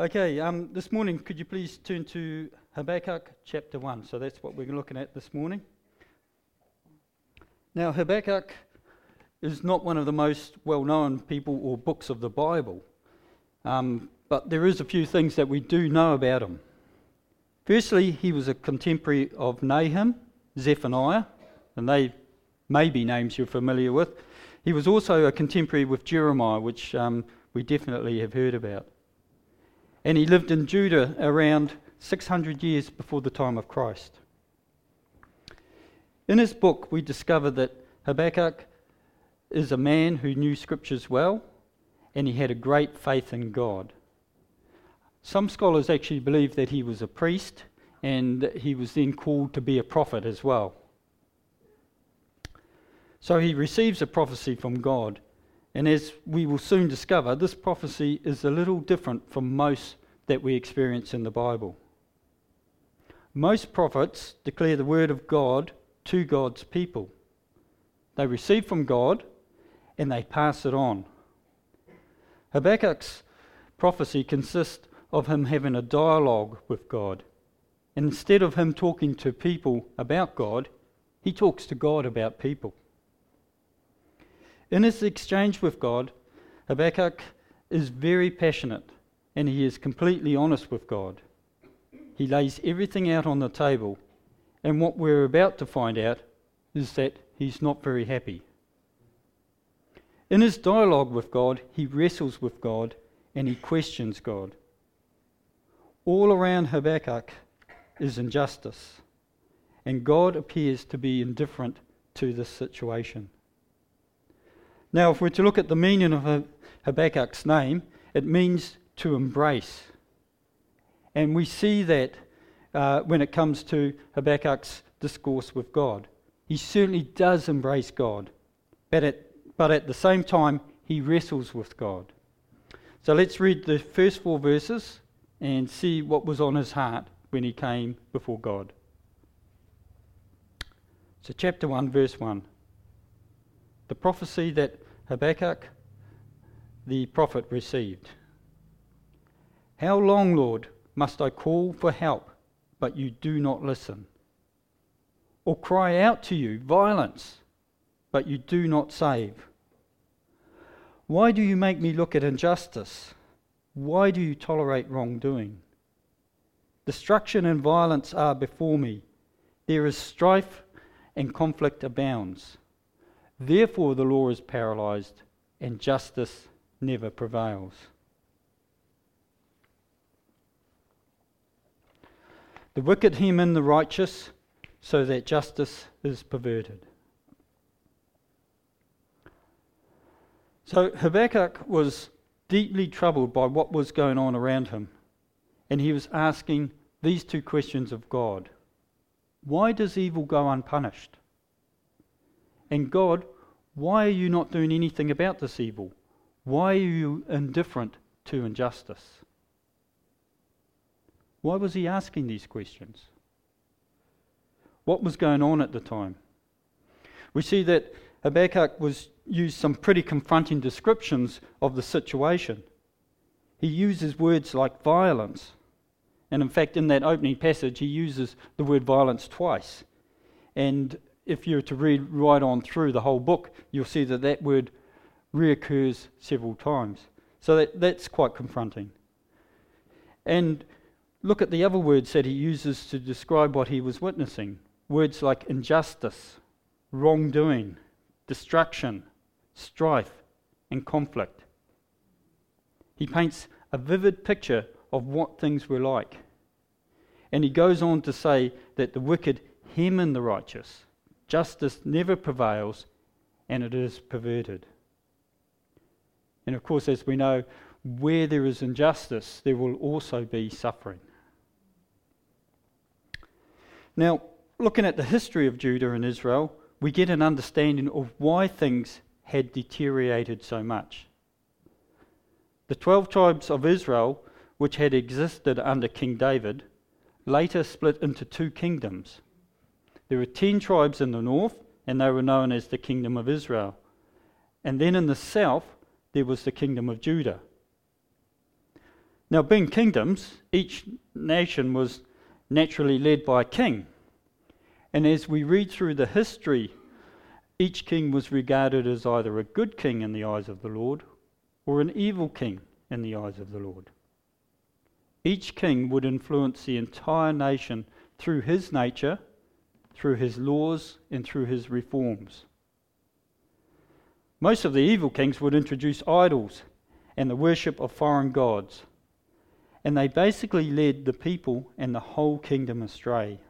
Okay, um, this morning, could you please turn to Habakkuk chapter 1? So that's what we're looking at this morning. Now, Habakkuk is not one of the most well known people or books of the Bible, um, but there is a few things that we do know about him. Firstly, he was a contemporary of Nahum, Zephaniah, and they may be names you're familiar with. He was also a contemporary with Jeremiah, which um, we definitely have heard about. And he lived in Judah around 600 years before the time of Christ. In his book, we discover that Habakkuk is a man who knew scriptures well and he had a great faith in God. Some scholars actually believe that he was a priest and he was then called to be a prophet as well. So he receives a prophecy from God and as we will soon discover, this prophecy is a little different from most that we experience in the Bible. Most prophets declare the word of God to God's people. They receive from God and they pass it on. Habakkuk's prophecy consists of him having a dialogue with God. And instead of him talking to people about God, he talks to God about people. In his exchange with God, Habakkuk is very passionate and he is completely honest with God. He lays everything out on the table, and what we're about to find out is that he's not very happy. In his dialogue with God, he wrestles with God and he questions God. All around Habakkuk is injustice, and God appears to be indifferent to this situation. Now, if we're to look at the meaning of Habakkuk's name, it means to embrace. And we see that uh, when it comes to Habakkuk's discourse with God. He certainly does embrace God, but at, but at the same time, he wrestles with God. So let's read the first four verses and see what was on his heart when he came before God. So, chapter 1, verse 1 the prophecy that Habakkuk the prophet received. How long, Lord, must I call for help, but you do not listen? Or cry out to you violence, but you do not save? Why do you make me look at injustice? Why do you tolerate wrongdoing? Destruction and violence are before me. There is strife and conflict abounds. Therefore, the law is paralyzed and justice never prevails. The wicked hem in the righteous so that justice is perverted. So Habakkuk was deeply troubled by what was going on around him, and he was asking these two questions of God Why does evil go unpunished? And God, why are you not doing anything about this evil? Why are you indifferent to injustice? Why was he asking these questions? What was going on at the time? We see that Habakkuk was used some pretty confronting descriptions of the situation. He uses words like violence. And in fact, in that opening passage, he uses the word violence twice. And if you were to read right on through the whole book, you'll see that that word reoccurs several times. So that, that's quite confronting. And look at the other words that he uses to describe what he was witnessing words like injustice, wrongdoing, destruction, strife, and conflict. He paints a vivid picture of what things were like. And he goes on to say that the wicked hem in the righteous Justice never prevails and it is perverted. And of course, as we know, where there is injustice, there will also be suffering. Now, looking at the history of Judah and Israel, we get an understanding of why things had deteriorated so much. The 12 tribes of Israel, which had existed under King David, later split into two kingdoms there were 10 tribes in the north, and they were known as the kingdom of Israel. And then in the south, there was the kingdom of Judah. Now, being kingdoms, each nation was naturally led by a king. And as we read through the history, each king was regarded as either a good king in the eyes of the Lord or an evil king in the eyes of the Lord. Each king would influence the entire nation through his nature, through his laws, and through his reforms. Most of the evil kings would introduce idols and the worship of foreign gods, and they basically led the people and the whole kingdom astray.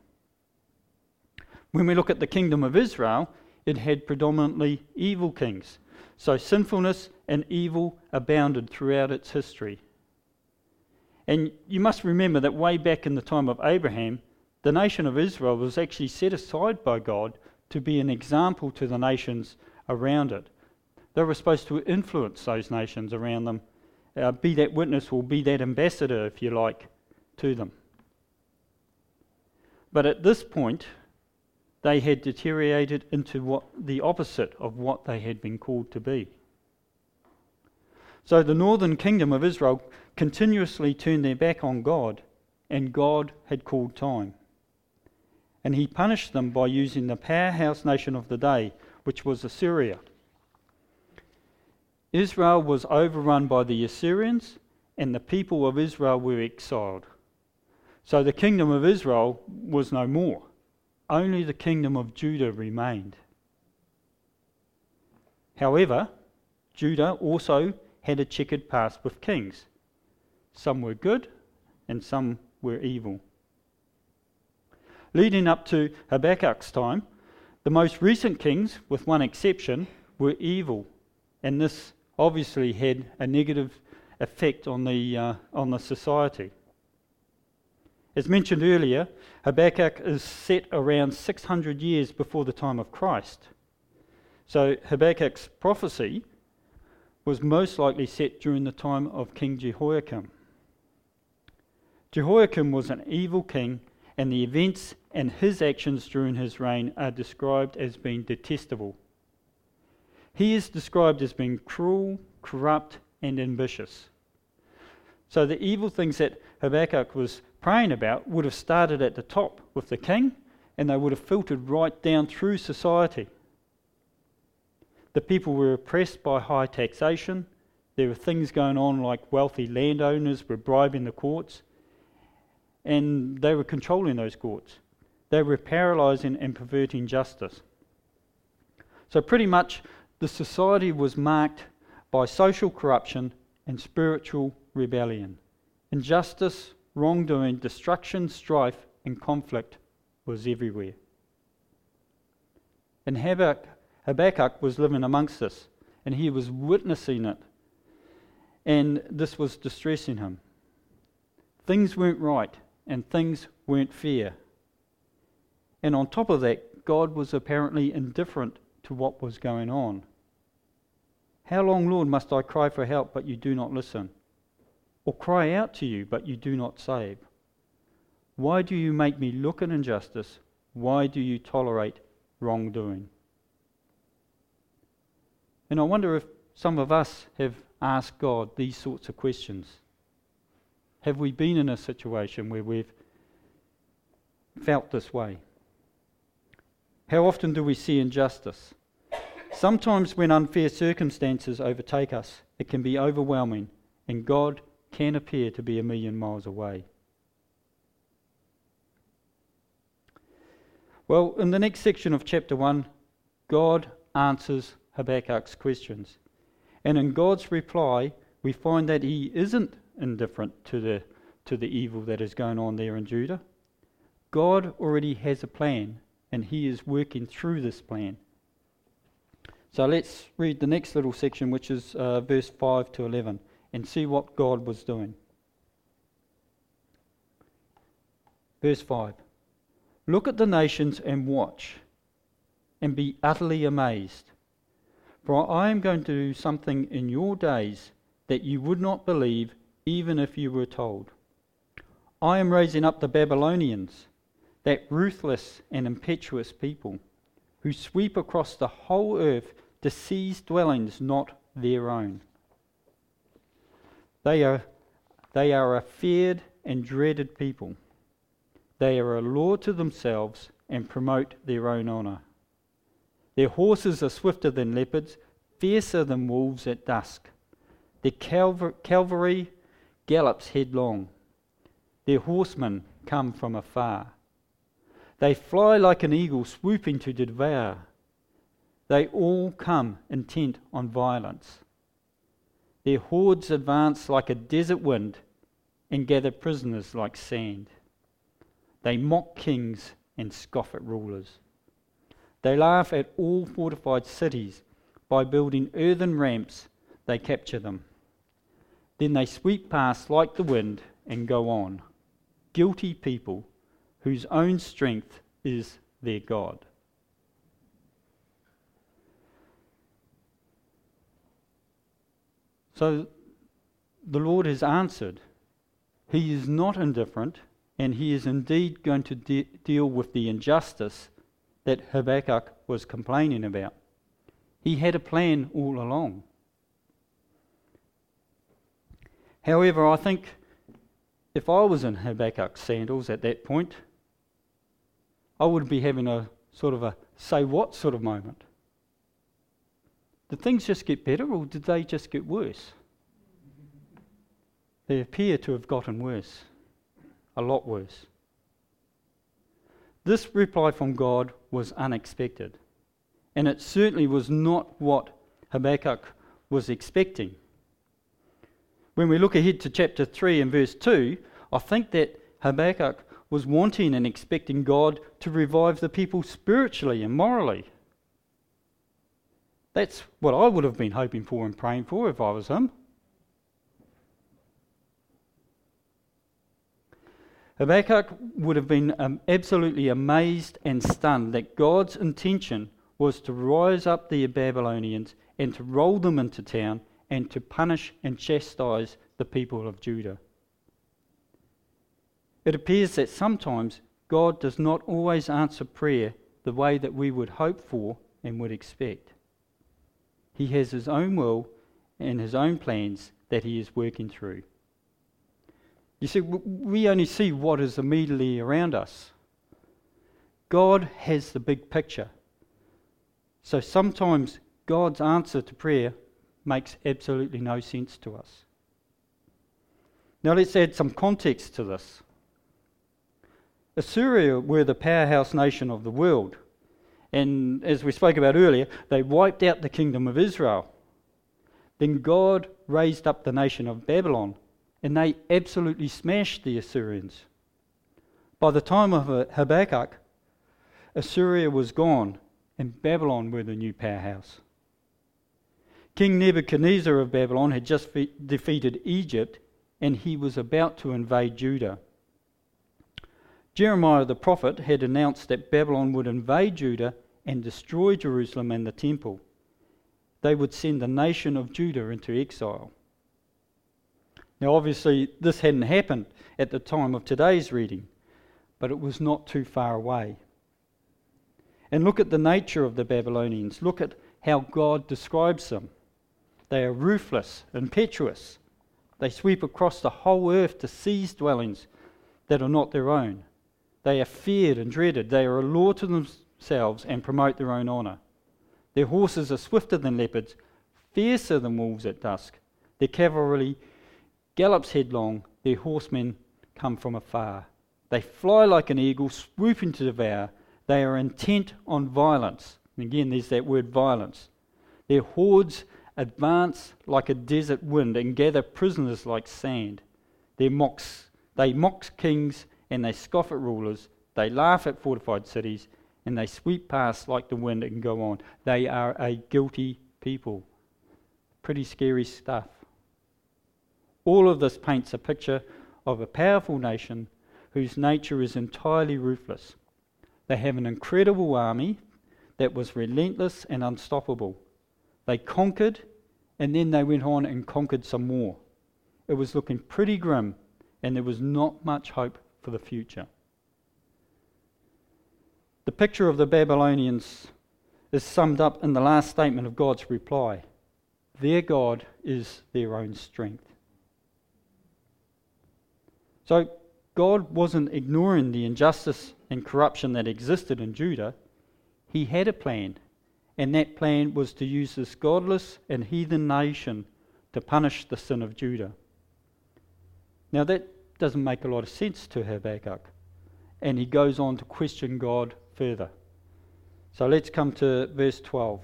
When we look at the kingdom of Israel, it had predominantly evil kings, so sinfulness and evil abounded throughout its history. And you must remember that way back in the time of Abraham, the nation of Israel was actually set aside by God to be an example to the nations around it. They were supposed to influence those nations around them, uh, be that witness or be that ambassador, if you like, to them. But at this point, they had deteriorated into what the opposite of what they had been called to be. So the northern kingdom of Israel continuously turned their back on God, and God had called time. And he punished them by using the powerhouse nation of the day, which was Assyria. Israel was overrun by the Assyrians, and the people of Israel were exiled. So the kingdom of Israel was no more. Only the kingdom of Judah remained. However, Judah also had a checkered past with kings. Some were good and some were evil. Leading up to Habakkuk's time, the most recent kings, with one exception, were evil, and this obviously had a negative effect on the, uh, on the society. As mentioned earlier, Habakkuk is set around 600 years before the time of Christ. So Habakkuk's prophecy was most likely set during the time of King Jehoiakim. Jehoiakim was an evil king, and the events and his actions during his reign are described as being detestable. He is described as being cruel, corrupt, and ambitious. So the evil things that Habakkuk was praying about would have started at the top with the king, and they would have filtered right down through society. The people were oppressed by high taxation. There were things going on like wealthy landowners were bribing the courts, and they were controlling those courts. They were paralysing and perverting justice. So, pretty much, the society was marked by social corruption and spiritual rebellion. Injustice, wrongdoing, destruction, strife, and conflict was everywhere. And Habakkuk Habakkuk was living amongst us, and he was witnessing it. And this was distressing him. Things weren't right, and things weren't fair. And on top of that, God was apparently indifferent to what was going on. How long, Lord, must I cry for help, but you do not listen? Or cry out to you, but you do not save? Why do you make me look at injustice? Why do you tolerate wrongdoing? And I wonder if some of us have asked God these sorts of questions. Have we been in a situation where we've felt this way? How often do we see injustice? Sometimes, when unfair circumstances overtake us, it can be overwhelming, and God can appear to be a million miles away. Well, in the next section of chapter 1, God answers Habakkuk's questions. And in God's reply, we find that he isn't indifferent to the, to the evil that is going on there in Judah. God already has a plan, and he is working through this plan. So let's read the next little section, which is uh, verse 5 to 11, and see what God was doing. Verse 5 Look at the nations and watch, and be utterly amazed. For I am going to do something in your days that you would not believe even if you were told. I am raising up the Babylonians, that ruthless and impetuous people, who sweep across the whole earth to seize dwellings not their own. They are, They are a feared and dreaded people. They are a law to themselves and promote their own honour. Their horses are swifter than leopards, fiercer than wolves at dusk. Their cavalry gallops headlong. Their horsemen come from afar. They fly like an eagle swooping to devour. They all come intent on violence. Their hordes advance like a desert wind and gather prisoners like sand. They mock kings and scoff at rulers. They laugh at all fortified cities. By building earthen ramps, they capture them. Then they sweep past like the wind and go on. Guilty people whose own strength is their God. So the Lord has answered. He is not indifferent, and he is indeed going to de- deal with the injustice that Habakkuk was complaining about. He had a plan all along. However, I think if I was in Habakkuk's sandals at that point, I would be having a sort of a say what sort of moment. Did things just get better or did they just get worse? They appear to have gotten worse, a lot worse. This reply from God was unexpected, and it certainly was not what Habakkuk was expecting. When we look ahead to chapter 3 and verse 2, I think that Habakkuk was wanting and expecting God to revive the people spiritually and morally. That's what I would have been hoping for and praying for if I was him. Habakkuk would have been um, absolutely amazed and stunned that God's intention was to rise up the Babylonians and to roll them into town and to punish and chastise the people of Judah. It appears that sometimes God does not always answer prayer the way that we would hope for and would expect. He has His own will and His own plans that He is working through. You see, we only see what is immediately around us. God has the big picture. So sometimes God's answer to prayer makes absolutely no sense to us. Now let's add some context to this. Assyria were the powerhouse nation of the world. And as we spoke about earlier, they wiped out the kingdom of Israel. Then God raised up the nation of Babylon and they absolutely smashed the Assyrians. By the time of Habakkuk, Assyria was gone, and Babylon were the new powerhouse. King Nebuchadnezzar of Babylon had just fe- defeated Egypt, and he was about to invade Judah. Jeremiah the prophet had announced that Babylon would invade Judah and destroy Jerusalem and the temple. They would send the nation of Judah into exile. Now, obviously, this hadn't happened at the time of today's reading, but it was not too far away. And look at the nature of the Babylonians. Look at how God describes them. They are ruthless, impetuous. They sweep across the whole earth to seize dwellings that are not their own. They are feared and dreaded. They are a law to themselves and promote their own honour. Their horses are swifter than leopards, fiercer than wolves at dusk. Their cavalry gallops headlong, their horsemen come from afar. They fly like an eagle, swooping to devour. They are intent on violence. And again, there's that word violence. Their hordes advance like a desert wind and gather prisoners like sand. Their mocks, they mock kings and they scoff at rulers. They laugh at fortified cities and they sweep past like the wind and go on. They are a guilty people. Pretty scary stuff. All of this paints a picture of a powerful nation whose nature is entirely ruthless. They have an incredible army that was relentless and unstoppable. They conquered and then they went on and conquered some more. It was looking pretty grim and there was not much hope for the future. The picture of the Babylonians is summed up in the last statement of God's reply Their God is their own strength. So God wasn't ignoring the injustice and corruption that existed in Judah. He had a plan, and that plan was to use this godless and heathen nation to punish the sin of Judah. Now, that doesn't make a lot of sense to Habakkuk, and he goes on to question God further. So let's come to verse 12.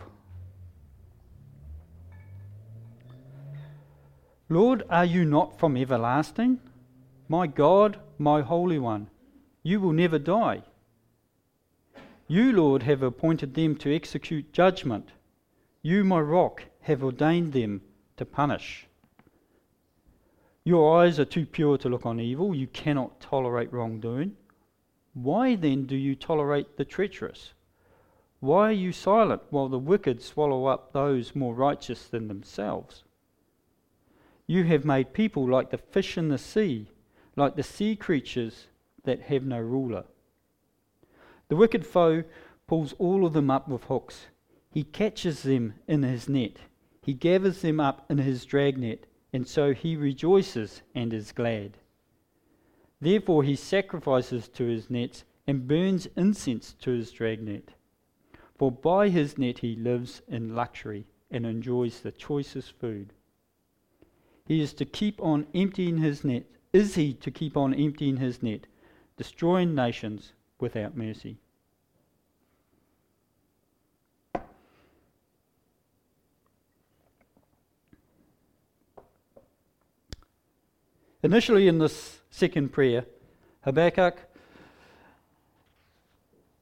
Lord, are you not from everlasting? My God, my Holy One, you will never die. You, Lord, have appointed them to execute judgment. You, my rock, have ordained them to punish. Your eyes are too pure to look on evil. You cannot tolerate wrongdoing. Why then do you tolerate the treacherous? Why are you silent while the wicked swallow up those more righteous than themselves? You have made people like the fish in the sea, like the sea creatures that have no ruler. The wicked foe pulls all of them up with hooks. He catches them in his net. He gathers them up in his dragnet, and so he rejoices and is glad. Therefore he sacrifices to his nets and burns incense to his dragnet. For by his net he lives in luxury and enjoys the choicest food. He is to keep on emptying his net. Is he to keep on emptying his net, destroying nations without mercy? Initially, in this second prayer, Habakkuk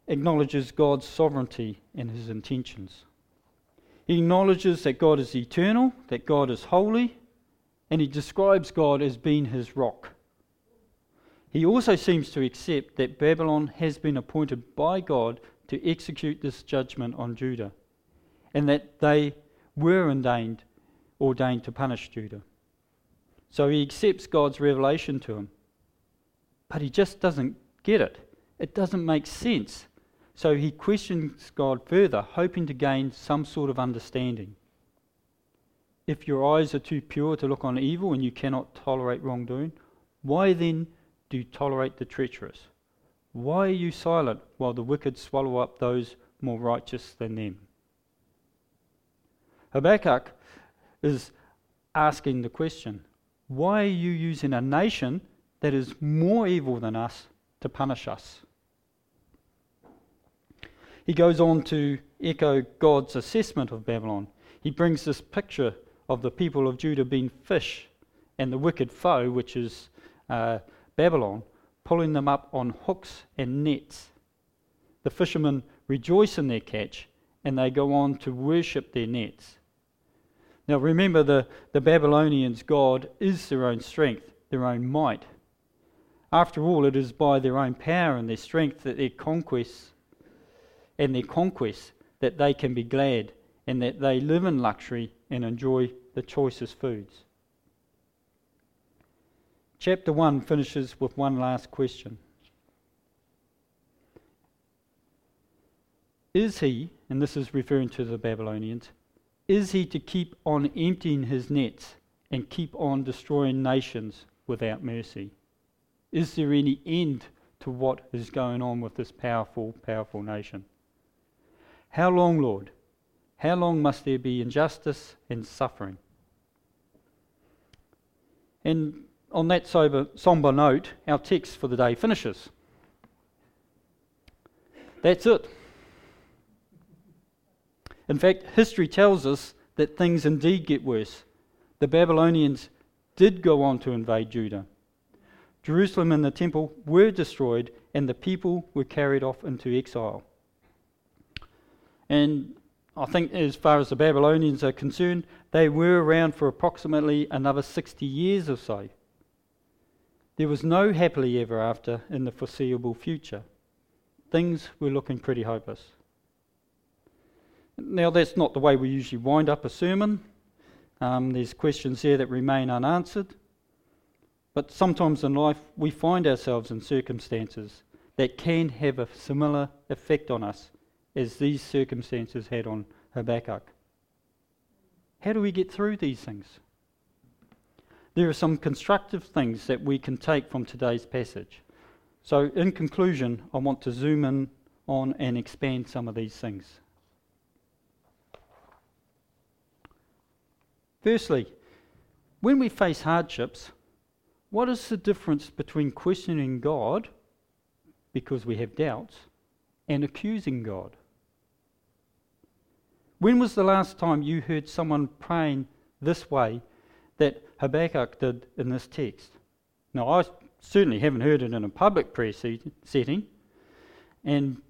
acknowledges God's sovereignty and his intentions. He acknowledges that God is eternal, that God is holy, and he describes God as being his rock. He also seems to accept that Babylon has been appointed by God to execute this judgment on Judah, and that they were ordained, ordained to punish Judah. So he accepts God's revelation to him. But he just doesn't get it. It doesn't make sense. So he questions God further, hoping to gain some sort of understanding. If your eyes are too pure to look on evil and you cannot tolerate wrongdoing, why then do you tolerate the treacherous? Why are you silent while the wicked swallow up those more righteous than them? Habakkuk is asking the question why are you using a nation that is more evil than us to punish us? He goes on to echo God's assessment of Babylon. He brings this picture of the people of Judah being fish and the wicked foe, which is uh, Babylon, pulling them up on hooks and nets. The fishermen rejoice in their catch and they go on to worship their nets. Now remember, the, the Babylonians' God is their own strength, their own might. After all, it is by their own power and their strength that their conquests and their conquests that they can be glad and that they live in luxury and enjoy the choicest foods. Chapter 1 finishes with one last question Is he, and this is referring to the Babylonians, is he to keep on emptying his nets and keep on destroying nations without mercy? Is there any end to what is going on with this powerful, powerful nation? How long, Lord? How long must there be injustice and suffering? And on that sober, somber note, our text for the day finishes. That's it. In fact, history tells us that things indeed get worse. The Babylonians did go on to invade Judah. Jerusalem and the temple were destroyed, and the people were carried off into exile. And I think, as far as the Babylonians are concerned, they were around for approximately another 60 years or so. There was no happily ever after in the foreseeable future. Things were looking pretty hopeless. Now, that's not the way we usually wind up a sermon. Um, there's questions there that remain unanswered. But sometimes in life, we find ourselves in circumstances that can have a similar effect on us as these circumstances had on Habakkuk. How do we get through these things? there are some constructive things that we can take from today's passage. So, in conclusion, I want to zoom in on and expand some of these things. Firstly, when we face hardships, what is the difference between questioning God because we have doubts and accusing God? When was the last time you heard someone praying this way that Habakkuk did in this text? Now, I certainly haven't heard it in a public prayer setting, and,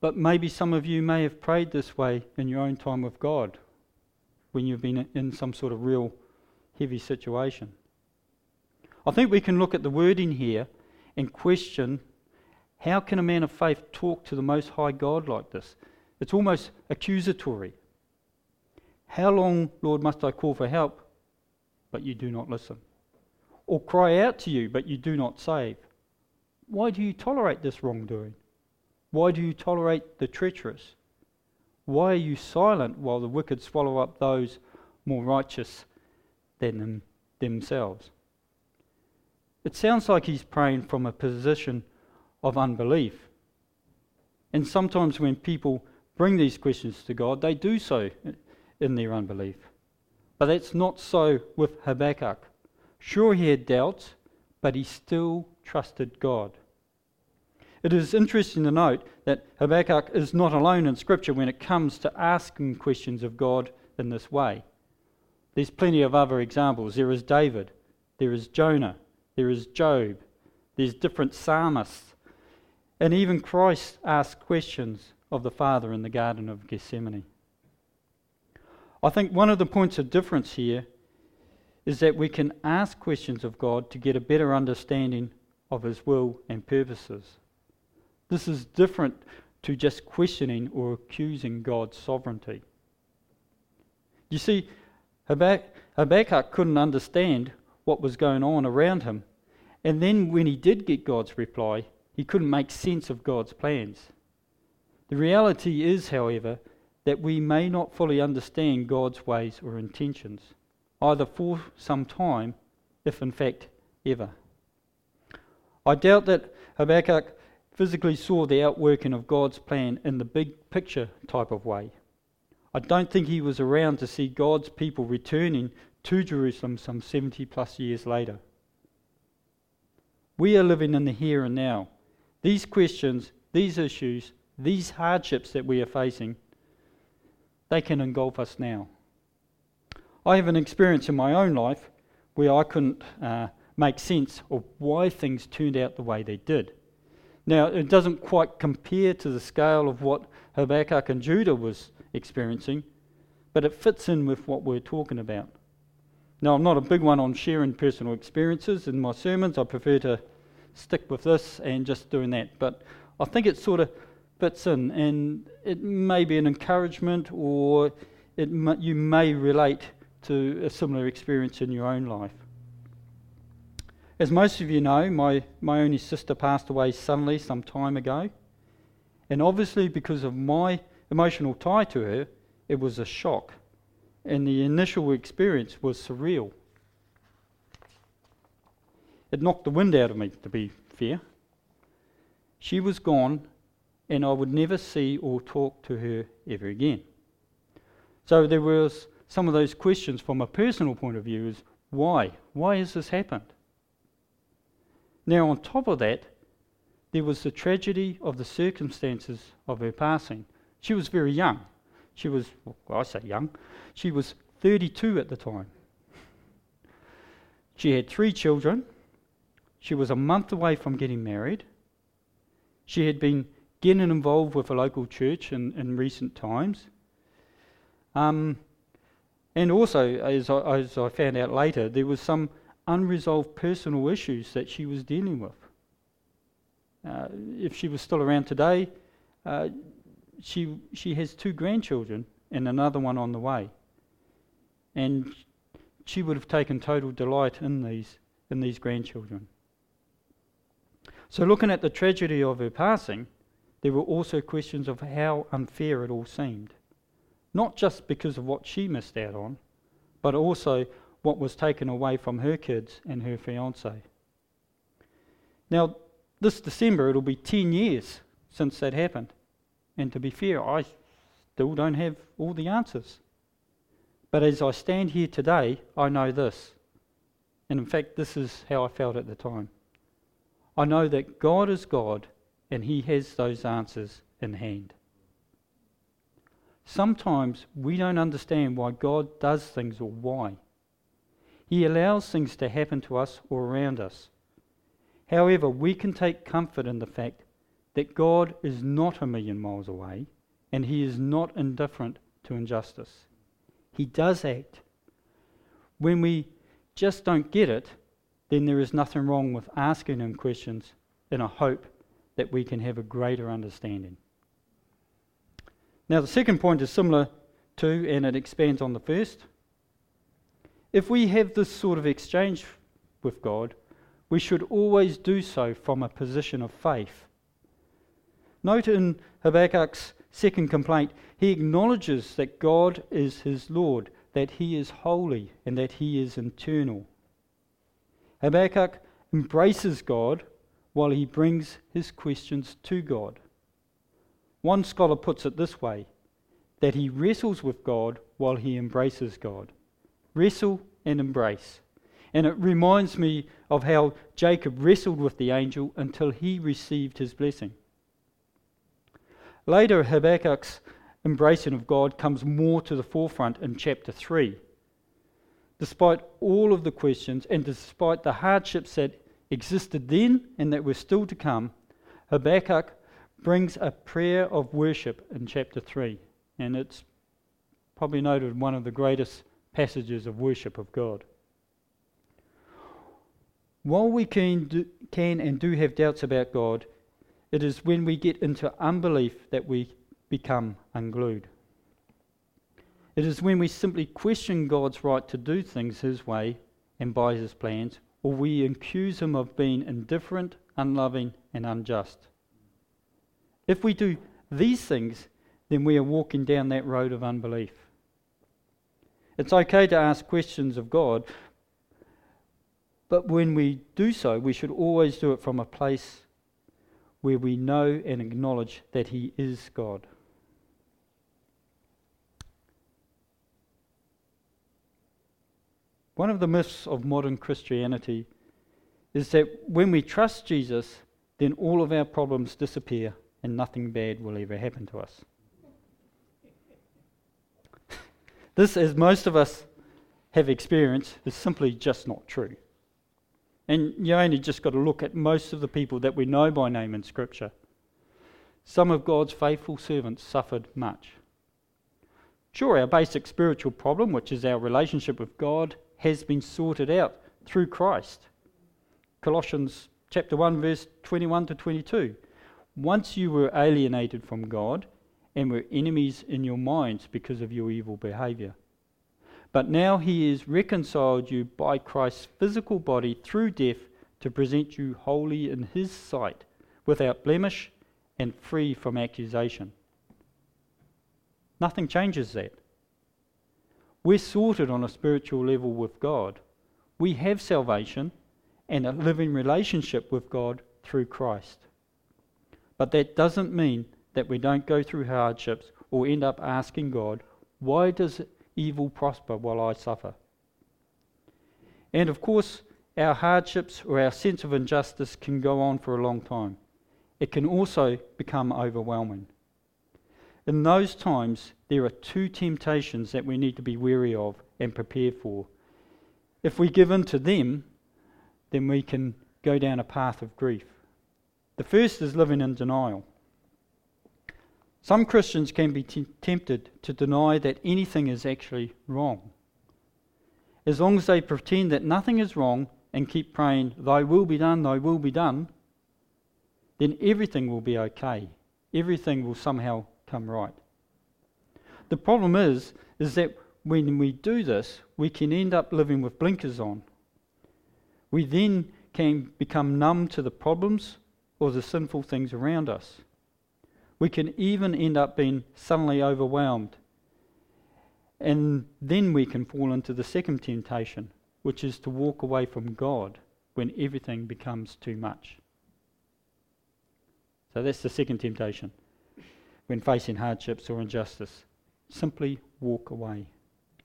but maybe some of you may have prayed this way in your own time with God when you've been in some sort of real heavy situation. I think we can look at the wording here and question how can a man of faith talk to the Most High God like this? It's almost accusatory. How long, Lord, must I call for help, but you do not listen? Or cry out to you, but you do not save? Why do you tolerate this wrongdoing? Why do you tolerate the treacherous? Why are you silent while the wicked swallow up those more righteous than them themselves? It sounds like he's praying from a position of unbelief. And sometimes when people bring these questions to God, they do so in their unbelief. But that's not so with Habakkuk. Sure, he had doubts, but he still trusted God. It is interesting to note that Habakkuk is not alone in Scripture when it comes to asking questions of God in this way. There's plenty of other examples. There is David, there is Jonah, there is Job, there's different psalmists, and even Christ asked questions of the Father in the Garden of Gethsemane. I think one of the points of difference here is that we can ask questions of God to get a better understanding of His will and purposes. This is different to just questioning or accusing God's sovereignty. You see, Habakkuk couldn't understand what was going on around him. And then when he did get God's reply, he couldn't make sense of God's plans. The reality is, however, that we may not fully understand God's ways or intentions, either for some time, if in fact ever. I doubt that Habakkuk physically saw the outworking of God's plan in the big picture type of way. I don't think he was around to see God's people returning to Jerusalem some 70 plus years later. We are living in the here and now. These questions, these issues, these hardships that we are facing they can engulf us now. I have an experience in my own life where I couldn't uh, make sense of why things turned out the way they did. Now, it doesn't quite compare to the scale of what Habakkuk and Judah was experiencing, but it fits in with what we're talking about. Now, I'm not a big one on sharing personal experiences in my sermons. I prefer to stick with this and just doing that. But I think it sort of fits in, and it may be an encouragement, or it you may relate to a similar experience in your own life. As most of you know, my, my only sister passed away suddenly some time ago. And obviously, because of my emotional tie to her, it was a shock. And the initial experience was surreal. It knocked the wind out of me, to be fair. She was gone, and I would never see or talk to her ever again. So there was some of those questions from a personal point of view is why? Why has this happened? Now, on top of that, there was the tragedy of the circumstances of her passing. She was very young. She was, well, I say young, she was 32 at the time. She had three children. She was a month away from getting married. She had been getting involved with a local church in, in recent times. Um, and also, as I, as I found out later, there was some unresolved personal issues that she was dealing with. Uh, if she was still around today, uh, she, she has two grandchildren and another one on the way. And she would have taken total delight in these, in these grandchildren. So, looking at the tragedy of her passing, there were also questions of how unfair it all seemed. Not just because of what she missed out on, but also what was taken away from her kids and her fiance. Now, this December, it'll be 10 years since that happened. And to be fair, I still don't have all the answers. But as I stand here today, I know this. And in fact, this is how I felt at the time. I know that God is God and He has those answers in hand. Sometimes we don't understand why God does things or why. He allows things to happen to us or around us. However, we can take comfort in the fact that God is not a million miles away and He is not indifferent to injustice. He does act. When we just don't get it, then there is nothing wrong with asking Him questions in a hope that we can have a greater understanding. Now, the second point is similar to, and it expands on the first. If we have this sort of exchange with God, we should always do so from a position of faith. Note in Habakkuk's second complaint, he acknowledges that God is his Lord, that he is holy, and that he is eternal. Habakkuk embraces God while he brings his questions to God. One scholar puts it this way that he wrestles with God while he embraces God. Wrestle and embrace. And it reminds me of how Jacob wrestled with the angel until he received his blessing. Later, Habakkuk's embracing of God comes more to the forefront in chapter 3. Despite all of the questions and despite the hardships that existed then and that were still to come, Habakkuk brings a prayer of worship in chapter 3, and it's probably noted one of the greatest passages of worship of God. While we can, do, can and do have doubts about God, it is when we get into unbelief that we become unglued. It is when we simply question God's right to do things His way and by His plans, or we accuse Him of being indifferent, unloving, and unjust. If we do these things, then we are walking down that road of unbelief. It's okay to ask questions of God, but when we do so, we should always do it from a place where we know and acknowledge that He is God. One of the myths of modern Christianity is that when we trust Jesus, then all of our problems disappear and nothing bad will ever happen to us. This, as most of us have experienced, is simply just not true. And you only just got to look at most of the people that we know by name in Scripture. Some of God's faithful servants suffered much. Sure, our basic spiritual problem, which is our relationship with God, has been sorted out through Christ. Colossians chapter 1 verse 21 to 22. Once you were alienated from God and were enemies in your minds because of your evil behavior. But now he has reconciled you by Christ's physical body through death to present you holy in his sight, without blemish and free from accusation. Nothing changes that. We're sorted on a spiritual level with God. We have salvation and a living relationship with God through Christ. But that doesn't mean that we don't go through hardships or end up asking God, why does evil prosper while I suffer? And of course, our hardships or our sense of injustice can go on for a long time. It can also become overwhelming. In those times, there are two temptations that we need to be wary of and prepare for. If we give in to them, then we can go down a path of grief. The first is living in denial. Some Christians can be t- tempted to deny that anything is actually wrong. As long as they pretend that nothing is wrong and keep praying, Thy will be done, Thy will be done, then everything will be okay. Everything will somehow come right. The problem is, is that when we do this, we can end up living with blinkers on. We then can become numb to the problems or the sinful things around us. We can even end up being suddenly overwhelmed. And then we can fall into the second temptation, which is to walk away from God when everything becomes too much. So that's the second temptation when facing hardships or injustice. Simply walk away.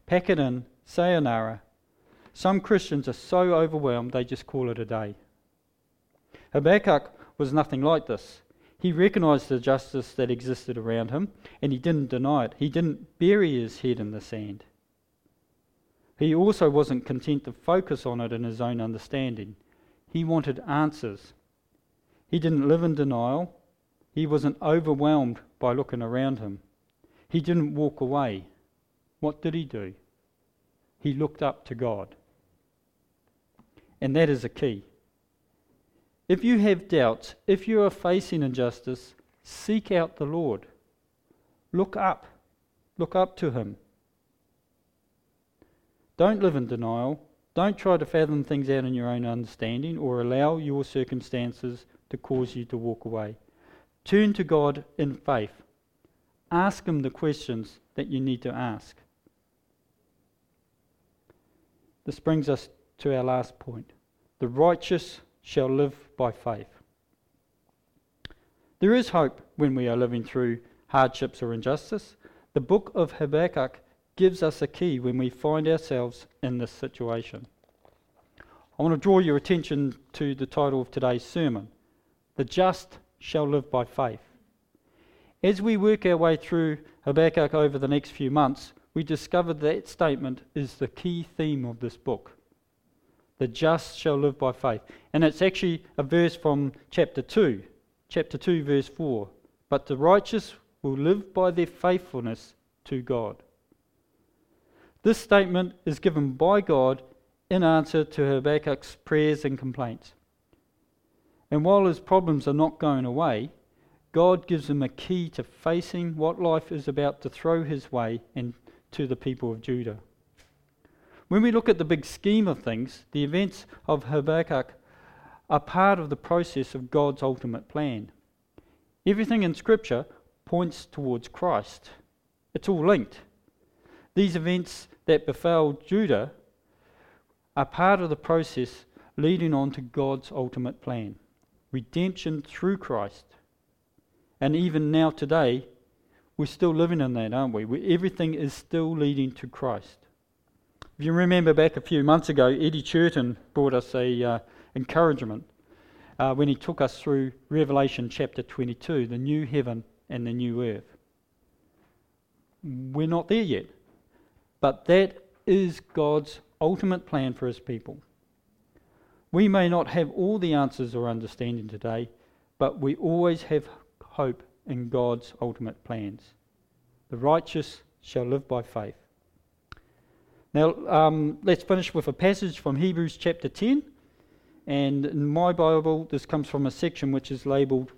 Pack it in, sayonara. Some Christians are so overwhelmed they just call it a day. Habakkuk was nothing like this. He recognized the justice that existed around him and he didn't deny it. He didn't bury his head in the sand. He also wasn't content to focus on it in his own understanding. He wanted answers. He didn't live in denial. He wasn't overwhelmed by looking around him. He didn't walk away. What did he do? He looked up to God. And that is a key. If you have doubts, if you are facing injustice, seek out the Lord. Look up. Look up to Him. Don't live in denial. Don't try to fathom things out in your own understanding or allow your circumstances to cause you to walk away. Turn to God in faith. Ask Him the questions that you need to ask. This brings us to our last point. The righteous shall live by faith. There is hope when we are living through hardships or injustice. The book of Habakkuk gives us a key when we find ourselves in this situation. I want to draw your attention to the title of today's sermon The Just Shall Live by Faith. As we work our way through Habakkuk over the next few months, we discover that statement is the key theme of this book. The just shall live by faith. And it's actually a verse from chapter 2, chapter 2, verse 4. But the righteous will live by their faithfulness to God. This statement is given by God in answer to Habakkuk's prayers and complaints. And while his problems are not going away, God gives him a key to facing what life is about to throw his way and to the people of Judah. When we look at the big scheme of things, the events of Habakkuk are part of the process of God's ultimate plan. Everything in Scripture points towards Christ, it's all linked. These events that befell Judah are part of the process leading on to God's ultimate plan redemption through Christ. And even now, today, we're still living in that, aren't we? we everything is still leading to Christ. If you remember back a few months ago, Eddie Churton brought us a uh, encouragement uh, when he took us through Revelation chapter 22, the new heaven and the new earth. We're not there yet, but that is God's ultimate plan for his people. We may not have all the answers or understanding today, but we always have hope in God's ultimate plans. The righteous shall live by faith. Now, um, let's finish with a passage from Hebrews chapter 10. And in my Bible, this comes from a section which is labeled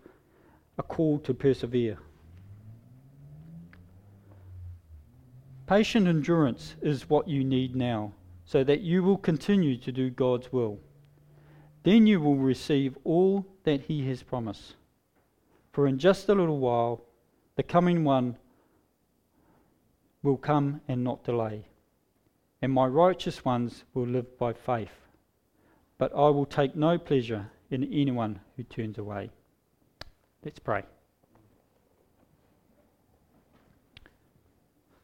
A Call to Persevere. Patient endurance is what you need now, so that you will continue to do God's will. Then you will receive all that He has promised. For in just a little while, the coming one will come and not delay and my righteous ones will live by faith. But I will take no pleasure in anyone who turns away. Let's pray.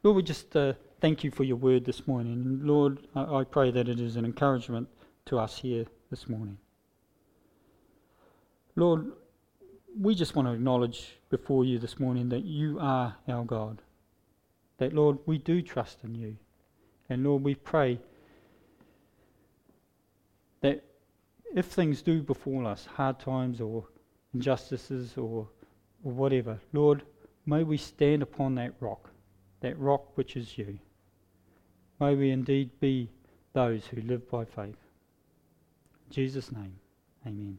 Lord, we just uh, thank you for your word this morning. Lord, I, I pray that it is an encouragement to us here this morning. Lord, we just want to acknowledge before you this morning that you are our God. That, Lord, we do trust in you. And Lord, we pray that if things do befall us, hard times or injustices or, or whatever, Lord, may we stand upon that rock, that rock which is you. May we indeed be those who live by faith. In Jesus' name, amen.